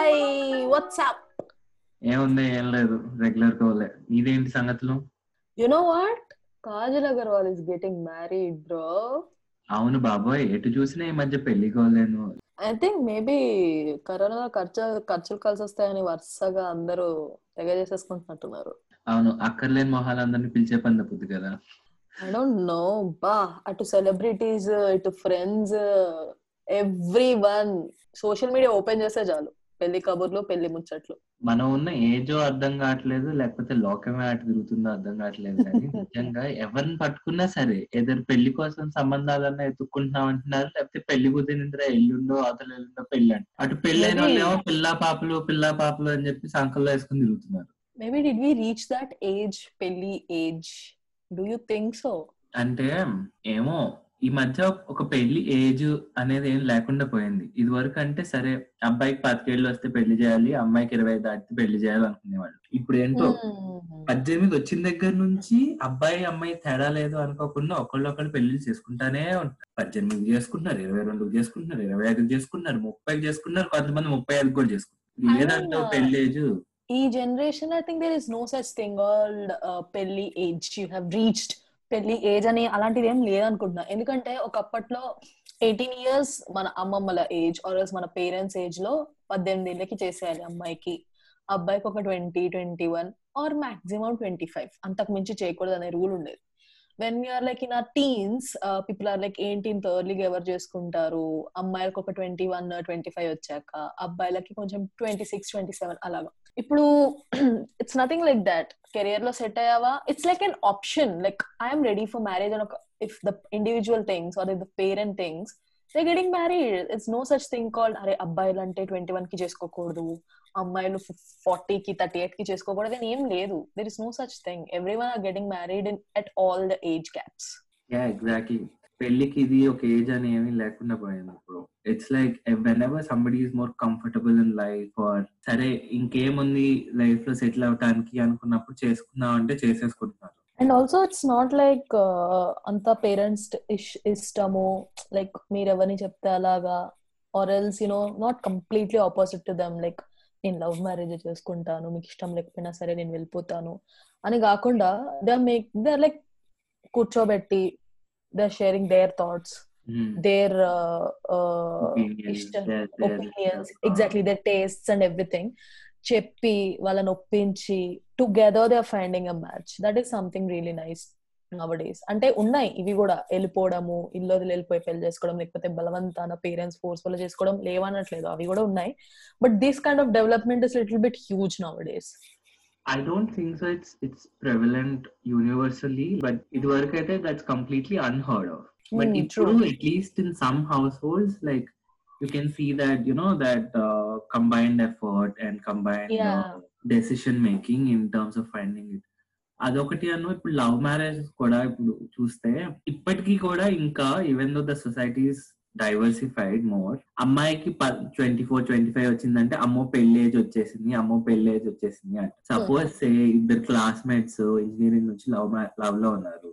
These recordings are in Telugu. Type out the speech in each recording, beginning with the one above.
హాయ్ వాట్సాప్ ఏముంది ఏం లేదు రెగ్యులర్ కోలే నీదేంటి సంగతులు? You know what Kajal Aggarwal is getting married bro అవును బాబోయ్ ఎటు చూసినా ఈ మధ్య పెళ్ళి కోలేను. ఐ థింక్ మేబీ కరోనా ఖర్చు ఖర్చులు కలిసి వస్తాయని వరుసగా అందరూ తెగ చేసేసుకుంటున్నట్టున్నారు. అవును అక్కర్లేని మొహాలందరినీ పిలిచే పని తప్పుద్ది కదా. ఐ డోంట్ నో బా అటు సెలబ్రిటీస్ ఇటు friends everyone social media open చేస్తే చాలు. పెళ్ళి కబుర్లు పెళ్ళి ముచ్చట్లు. మనం ఉన్న ఏజో అర్థం కావట్లేదు లేకపోతే లోకమే అటు తిరుగుతుందో అర్థం కావట్లేదు కానీ నిజంగా ఎవరిని పట్టుకున్నా సరే ఏదైనా పెళ్ళి కోసం సంబంధాలన్నా ఎత్తుక్కుంటున్నాం అంటున్నారు లేకపోతే పెళ్ళి కుదిరిందిరా ఎల్లుండో అవతల ఎల్లుండో పెళ్ళి అంట. అటు పెళ్ళి అయిన వాళ్ళు ఏమో పిల్ల పాపలు పిల్ల పాపలు అని చెప్పి సంకల్లో వేసుకుని తిరుగుతున్నారు. Maybe did we reach that age పెళ్ళి age do you think so అంటే ఏమో ఈ మధ్య ఒక పెళ్ళి ఏజ్ అనేది ఏం లేకుండా పోయింది. ఇది వరకు అంటే సరే అబ్బాయికి పాతికేళ్ళు వస్తే పెళ్ళి చేయాలి అమ్మాయికి ఇరవై దాటితే పెళ్ళి చేయాలి అనుకునేవాళ్ళు ఇప్పుడు ఏంటో పద్దెనిమిది వచ్చిన దగ్గర నుంచి అబ్బాయి అమ్మాయి తేడా లేదు అనుకోకుండా ఒకళ్ళొకళ్ళు పెళ్ళి చేసుకుంటానే ఉంటారు. పద్దెనిమిది చేసుకుంటున్నారు ఇరవై రెండు చేసుకుంటున్నారు ఇరవై ఐదు చేసుకుంటున్నారు ముప్పై చేసుకున్నారు కొంతమంది ముప్పై ఐదు కూడా చేసుకుంటారు లేదంటే? పెళ్ళి ఏజ్? ఈ generation I think there is no such thing called పెళ్ళి ఏజ్ యూ హ్యావ్ రీచ్డ్ పెళ్ళి ఏజ్ అని అలాంటిది ఏం లేదనుకుంటున్నా. ఎందుకంటే ఒకప్పట్లో ఎయిటీన్ ఇయర్స్ మన అమ్మమ్మల ఏజ్ ఆర్ మన పేరెంట్స్ ఏజ్లో పద్దెనిమిది ఏళ్ళకి చేసేయాలి అమ్మాయికి. అబ్బాయికి ఒక twenty twenty one or maximum twenty five అంతకు మించి చేయకూడదు అనే రూల్ ఉండేది. When you're like in our teens people are like ఏంటి ఎర్లీగా ఎవరు చేసుకుంటారు? అమ్మాయిలకు ఒక ట్వంటీ వన్ ట్వంటీ ఫైవ్ వచ్చాక అబ్బాయిలకి కొంచెం ట్వంటీ సిక్స్ ట్వంటీ సెవెన్ అలాగా. ఇప్పుడు ఇట్స్ నథింగ్ లైక్ దాట్ కెరియర్లో సెట్ అయ్యావా? It's like an option like I'm ready for marriage అని ఒక if the individual things or the parent things they getting married it's no such thing called అరే అబ్బాయిలు అంటే ట్వంటీ వన్కి చేసుకోకూడదు. అమ్మాయిలు ఫార్టీ కి థర్టీ ఎయిట్కి చేసుకోకూడదు అని ఏం లేదు. There is no such thing everyone are getting married in at all the age gaps yeah exactly పెళ్ళికి ఇది ఒక ఏజ్ అని ఏమీ లేకుండా పోయింది ఇప్పుడు. It's like whenever somebody is more comfortable in life or సరే ఇంకేముంది లైఫ్లో సెటిల్ అవటానికి అనుకున్నప్పుడు చేసుకుందాం అంటే చేసేసుకుంటున్నారు. And also it's not like అంత పేరెంట్స్ ఇష్టము. లైక్ మీరు ఎవరిని చెప్తే అలాగా? Or else you know not completely opposite to them like నేను లవ్ మ్యారేజ్ చేసుకుంటాను మీకు ఇష్టం లేకపోయినా సరే నేను వెళ్ళిపోతాను అని కాకుండా దే మేక్ దే లైక్ కూర్చోబెట్టి they sharing their thoughts their ఇష్టం opinions exactly their tastes and everything చెప్పి వాళ్ళని ఒప్పించి together they are finding a match that is something really nice nowadays అంటే ఉన్నాయి ఇవి కూడా. వెళ్ళిపోవడము ఇల్లు వదిలి వెళ్ళిపోయి పెళ్ళి చేసుకోవడం లేకపోతే బలవంతాన పేరెంట్స్ ఫోర్స్ వల్ల చేసుకోవడం లేవనట్లేదు. అవి కూడా ఉన్నాయి. But this kind of development is little bit huge nowadays I don't think so it's it's prevalent universally but ఇది వరకు అయితే that's completely unheard of but Hmm, ఇప్పుడు true. At least in some households like you can see that you know that combined effort and combined Yeah. Decision making in terms of finding it అదొకటి అను ఇప్పుడు లవ్ మ్యారేజ్ కూడా ఇప్పుడు చూస్తే ఇప్పటికీ కూడా ఇంకా even though the societies diversified more అమ్మాయికి ట్వంటీ ఫోర్ ట్వంటీ ఫైవ్ వచ్చిందంటే అమ్మో పెళ్ళి ఏజ్ వచ్చేసింది అమ్మో పెళ్ళి ఏజ్ వచ్చేసింది అంటే. సపోజ్ సే ఇద్దరు క్లాస్మేట్స్ ఇంజనీరింగ్ నుంచి లవ్ లవ్లో ఉన్నారు.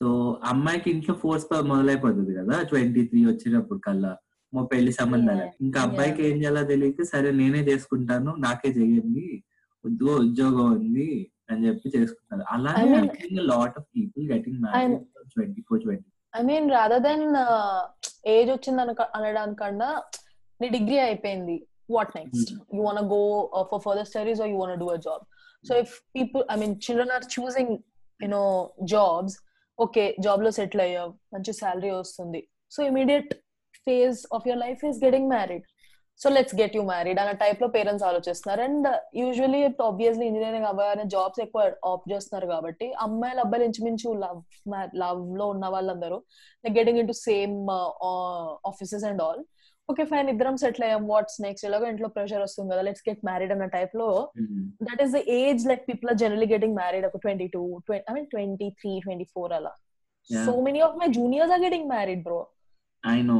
సో అమ్మాయికి ఇంట్లో ఫోర్స్ మొదలైపోతుంది కదా ట్వంటీ త్రీ వచ్చేటప్పుడు కల్లా. మా పెళ్ళి సంబంధాలు. ఇంకా అబ్బాయికి ఏం చేయాలో తెలియక సరే నేనే చేసుకుంటాను నాకే చేయండి ఉద్యోగ ఉద్యోగం ఉంది అని చెప్పి చేసుకుంటారు అలానే lot of people getting twenty four twenty I mean rather than age వచ్చింది అనక అనడానికన్నా నీ డిగ్రీ అయిపోయింది. What next you want go for further studies or you want do a job so if people I mean children are choosing you know jobs okay జాబ్లో సెటిల్ అయ్యావు మంచి శాలరీ వస్తుంది. So immediate phase of your life is getting married so let's get you married అన్న టైప్లో పేరెంట్స్ ఆలోచిస్తున్నారు. అండ్ యూజువల్లీ ఆబ్వియస్లీ ఇంజనీరింగ్ అవ్వగానే జాబ్స్ ఎక్కువ ఆప్ చేస్తున్నారు కాబట్టి అమ్మాయిలు అబ్బాయిలు ఇంచుమించు లవ్ లవ్లో ఉన్న వాళ్ళందరూ getting into same offices and all okay fine ఇద్దరం సెటిల్ అయ్యాం. వాట్స్ నెక్స్ట్ ఎలాగో ఇంట్లో ప్రెషర్ వస్తుంది కదా లెట్స్ గెట్ మ్యారీడ్ అన్న టైప్లో that is the age like people are generally getting married ఒక twenty two I mean twenty three twenty four అలా. So many of my juniors are getting married bro I know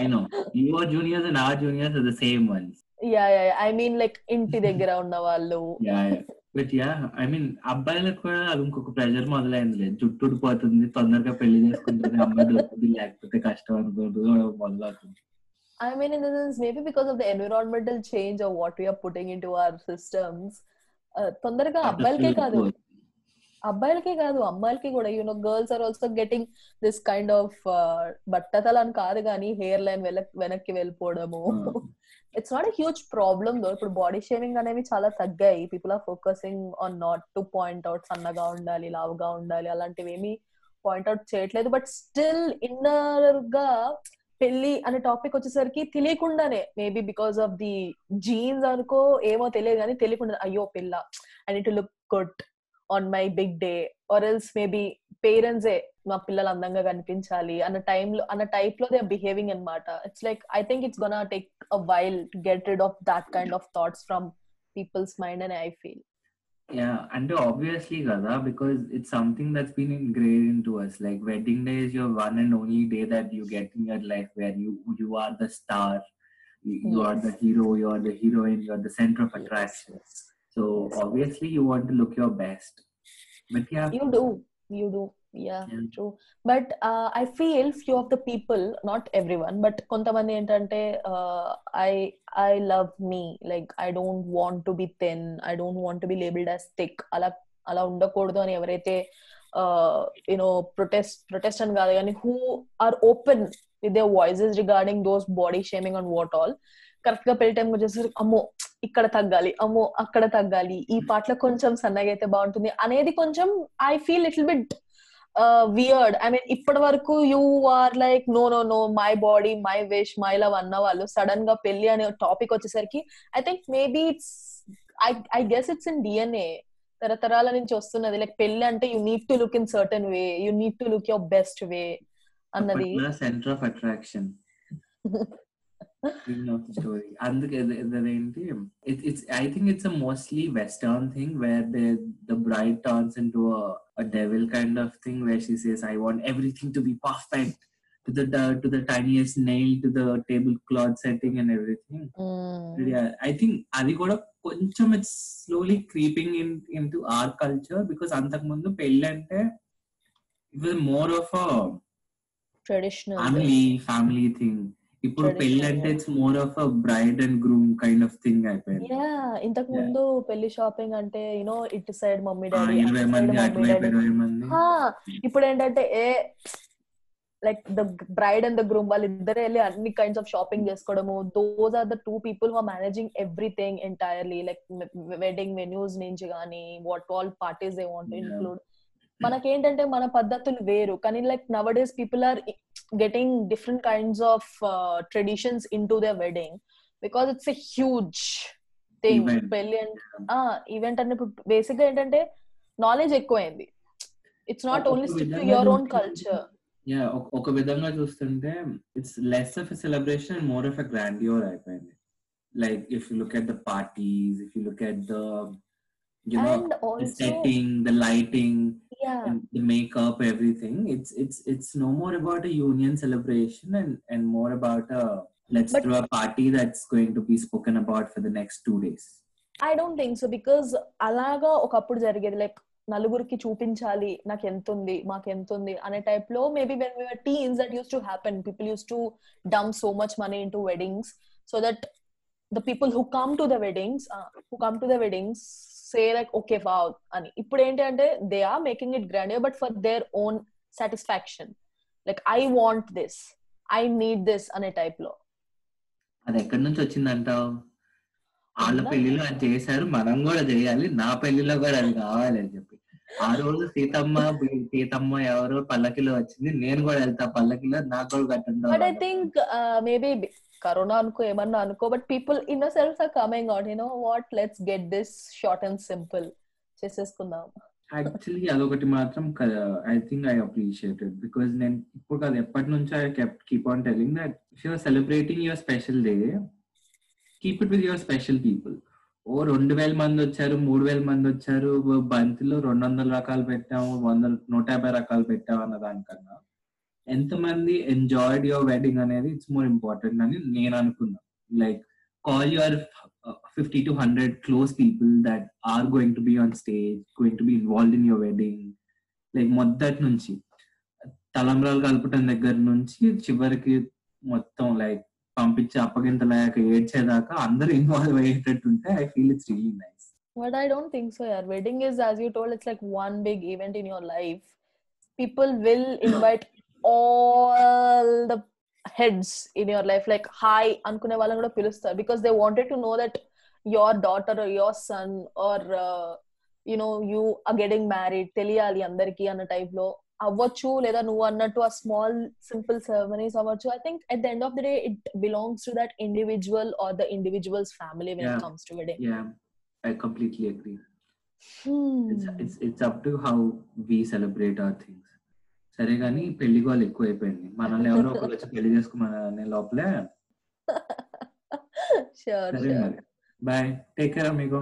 I know your juniors and our juniors are the same ones yeah yeah I mean like ఇంటి దగ్గర ఉన్న వాళ్ళు yeah but yeah I mean అబ్బాయిలకు కూడా అది ఇంకొక ప్రెషర్ మొదలైంది లేదు. జుట్టు ఊడిపోతుంది తొందరగా పెళ్ళి చేసుకుంటుంది అమ్మాయి దొరుకుతుంది లేకపోతే కష్టం అనుకుంటుంది మొదలవుతుంది. I mean, in the sense, maybe because of the environmental change of what we are putting into our systems, uh, తొందరగా అబ్బాయిలకే కాదు. అబ్బాయిలకే కాదు అమ్మాయిలకి కూడా. You know girls are also getting this kind of బట్టతల అని కాదు కానీ హెయిర్ లైన్ వెనక్కి వెళ్ళిపోవడము. It's not a huge problem though ఇప్పుడు బాడీ షేవింగ్ అనేవి చాలా తగ్గాయి. People are focusing on not to point out సన్నగా ఉండాలి లావుగా ఉండాలి అలాంటివి ఏమి పాయింట్ అవుట్ చేయట్లేదు. బట్ స్టిల్ ఇన్నర్గా పెళ్ళి అనే టాపిక్ వచ్చేసరికి తెలియకుండానే maybe because of the genes అనుకో ఏమో తెలియదు కానీ తెలియకుండా అయ్యో పిల్ల I need to look good on my big day or else maybe parents ఏ మా పిల్లలు అందంగా కనిపించాలి అన్న టైంలో అన్న టైప్లో దే బిహేవింగ్ అనమాట it's like I think it's gonna take a while get rid of that kind of thoughts from people's mind అని ఐ ఫీల్ యా అంటే ఆబ్వియస్లీ కదా because it's something that's been ingrained into us like wedding day is your one and only day that you get in your life where you you are the star you are the hero you are the heroine you are the center of attraction. So Yes. obviously you want to look your best but yeah you do you do yeah, Yeah. true but uh, i feel few of the people not everyone but కొంతమంది ఏంటంటే i i love me like i don't want to be thin i don't want to be labeled as thick అలా అలా ఉండకూడదు అని ఎవరైతే యునో ప్రొటెస్ట్ ప్రొటెస్ట్ అని కాదు కానీ who are open with they voices regarding those body shaming and what all కరెక్ట్గా పెళ్ళి టైం వచ్చేసరికి అమ్మో ఇక్కడ తగ్గాలి అమ్మో అక్కడ తగ్గాలి ఈ పాటలో కొంచెం సన్నగా అయితే బాగుంటుంది అనేది కొంచెం I feel little bit weird I mean ఇప్పటి వరకు you are like no no no my body my wish my love అన్న వాళ్ళు సడన్గా పెళ్ళి అనే టాపిక్ వచ్చేసరికి I think maybe it's I I guess it's in DNA తరతరాల నుంచి వస్తున్నది. లైక్ పెళ్ళి అంటే you need to look in certain way you need to look your best way అన్నది. Centre of attraction స్టోరీ అందుకే ఏంటి it's I think it's a mostly western thing where they the bride turns into a devil kind of thing where she says i want everything to be perfect to the to the tiniest nail to the tablecloth setting and everything yeah i think అది కూడా కొంచెం it's slowly creeping in into our culture because అంతకు ముందు పెళ్ళి అంటే it was more of a traditional family family thing ఇప్పుడు పెళ్ళి అంటే it's more of a bride and groom kind of thing అయిపోయింది. యా ఇంతకు. ముందు పెళ్ళి షాపింగ్ అంటే యూనో ఇటు సైడ్ మమ్మీ డాడీ ఇరవై మంది అటువైపు ఇరవై మంది. ఇప్పుడు ఏంటంటే ఏ like the bride and the groom వాళ్ళు ఇద్దరు వెళ్ళి అన్ని కైండ్స్ ఆఫ్ షాపింగ్ చేసుకోవడము. Those are the two people who managing everything entirely like wedding menus నుంచి కానీ what all parties they want. Include మనకేంటంటే మన పద్ధతులు వేరు. కానీ like nowadays people are getting different kinds of traditions into the wedding because it's a huge thing. పెళ్ళి ఈవెంట్ అంటే ఇప్పుడు బేసిక్గా ఏంటంటే నాలెడ్జ్ ఎక్కువైంది. It's not only stick to your own culture yeah ఒక విధంగా చూస్తుంటే it's less of a celebration more of a grandeur అయిపోయింది. Like if you look at the parties if you look at the you know and the also setting the lighting yeah and the makeup everything it's it's it's no more about a union celebration and and more about a let's But- throw a party that's going to be spoken about for the next two days I don't think so because అలాగా ఒకప్పుడు జరిగేది లైక్ నలుగురికి చూపించాలి నాకు ఎంత ఉంది మాకు ఎంత ఉంది అనే టైప్ లో maybe when we're teens that used to happen people used to dump so much money into weddings so that the people who come to the weddings who come to the weddings say like okay wow అని ఇప్పుడు ఏంటి అంటే they are making it grand but for their own satisfaction like I want this I need this అనే టైప్లో. అది ఎక్కడి నుంచి వచ్చిందంటావు వాళ్ళ? పెళ్ళిలో అది చేశారు మనం కూడా చేయాలి నా పెళ్ళిలో కూడా అది కావాలి అని చెప్పి. ఆ రోజు సీతమ్మ సీతమ్మ ఎవరో పల్లకిలో వచ్చింది నేను కూడా వెళ్తా పల్లకిలో నాకు కూడా కట్టండి but I think maybe corona అనుకో ఏమన్నా అనుకో but people in self are coming out you what let's get this short and simple చేసేసుకుందాం. యాక్చువల్లీ అదొకటి మాత్రం I think I appreciated because నేను ఇప్పుడు కాదు ఎప్పటి నుంచో I kept keep on telling that if you're celebrating your special day keep it with your special people ఓ రెండు వేల మంది వచ్చారు మూడు వేల మంది వచ్చారు బంతిలో రెండు వందల రకాలు పెట్టాము వంద నూట యాభై రకాలు పెట్టాము అన్న దానికన్నా. ఎంతమంది ఎంజాయ్డ్ యువర్ వెడ్డింగ్ అనేది ఇట్స్ మోర్ ఇంపార్టెంట్ అని నేను అనుకున్నా like call your fifty to hundred close people that are going to be on stage going to be involved in your wedding like మొదటి నుంచి తలంబ్రాలు కలపటం దగ్గర నుంచి చివరికి మొత్తం లైక్ పంపించి అప్పగింతలేక ఏడ్చేదాకా అందరూ involve అయ్యేటట్టుంటే I feel it's really nice But I don't think so, yeah. Wedding is, as you told, it's like one big event in your life. People will invite all the heads in your life, like hi, అనుకునే వాళ్ళని కూడా పిలుస్తారు. Because they wanted to know that your daughter or your son or uh, you know you are getting married తెలియాలి అందరికి అన్న టైప్లో. అవ్వచ్చు లేదా నువ్వు అన్నట్టు ఆ స్మాల్ సింపుల్ సెరమనీస్ అవ్వచ్చు. I think at the end of the day it belongs to that individual or the individual's family when Yeah. It comes to wedding yeah I completely agree it's it's it's up to how we celebrate our things సరే కానీ పెళ్ళి గోలు ఎక్కువ అయిపోయింది మనల్ని ఎవరో ఒకరు వచ్చి పెళ్ళి చేసుకోమనే లోపలే సరే. మరి బాయ్ టేక్ కేర్ మీకు.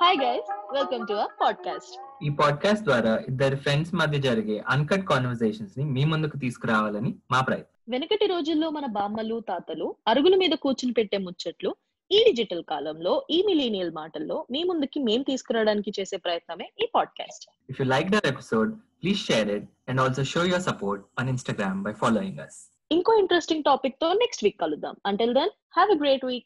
Hi guys, welcome to our podcast. ఈ పాడ్కాస్ట్ ద్వారా ఇద్దరు ఫ్రెండ్స్ మధ్య జరిగే అన్కట్ కాన్వర్సేషన్స్ని మీ ముందుకు తీసుకురావాలని మా ప్రయత్నం వెనకటి రోజుల్లో మన బామ్మలు తాతలు అరుగుల మీద కూర్చుని పెట్టే ముచ్చట్లు ఈ డిజిటల్ కాలంలో ఈ మిలీనియల్ మాటల్లో మీ ముందుకి మేం తీసుకురావడానికి చేసే ప్రయత్నమే ఈ podcast. If you like the episode please share it and also show your support on Instagram by following us ఇంకో ఇంట్రెస్టింగ్ టాపిక్తో నెక్స్ట్ వీక్ కలుద్దాం. Until then have a great week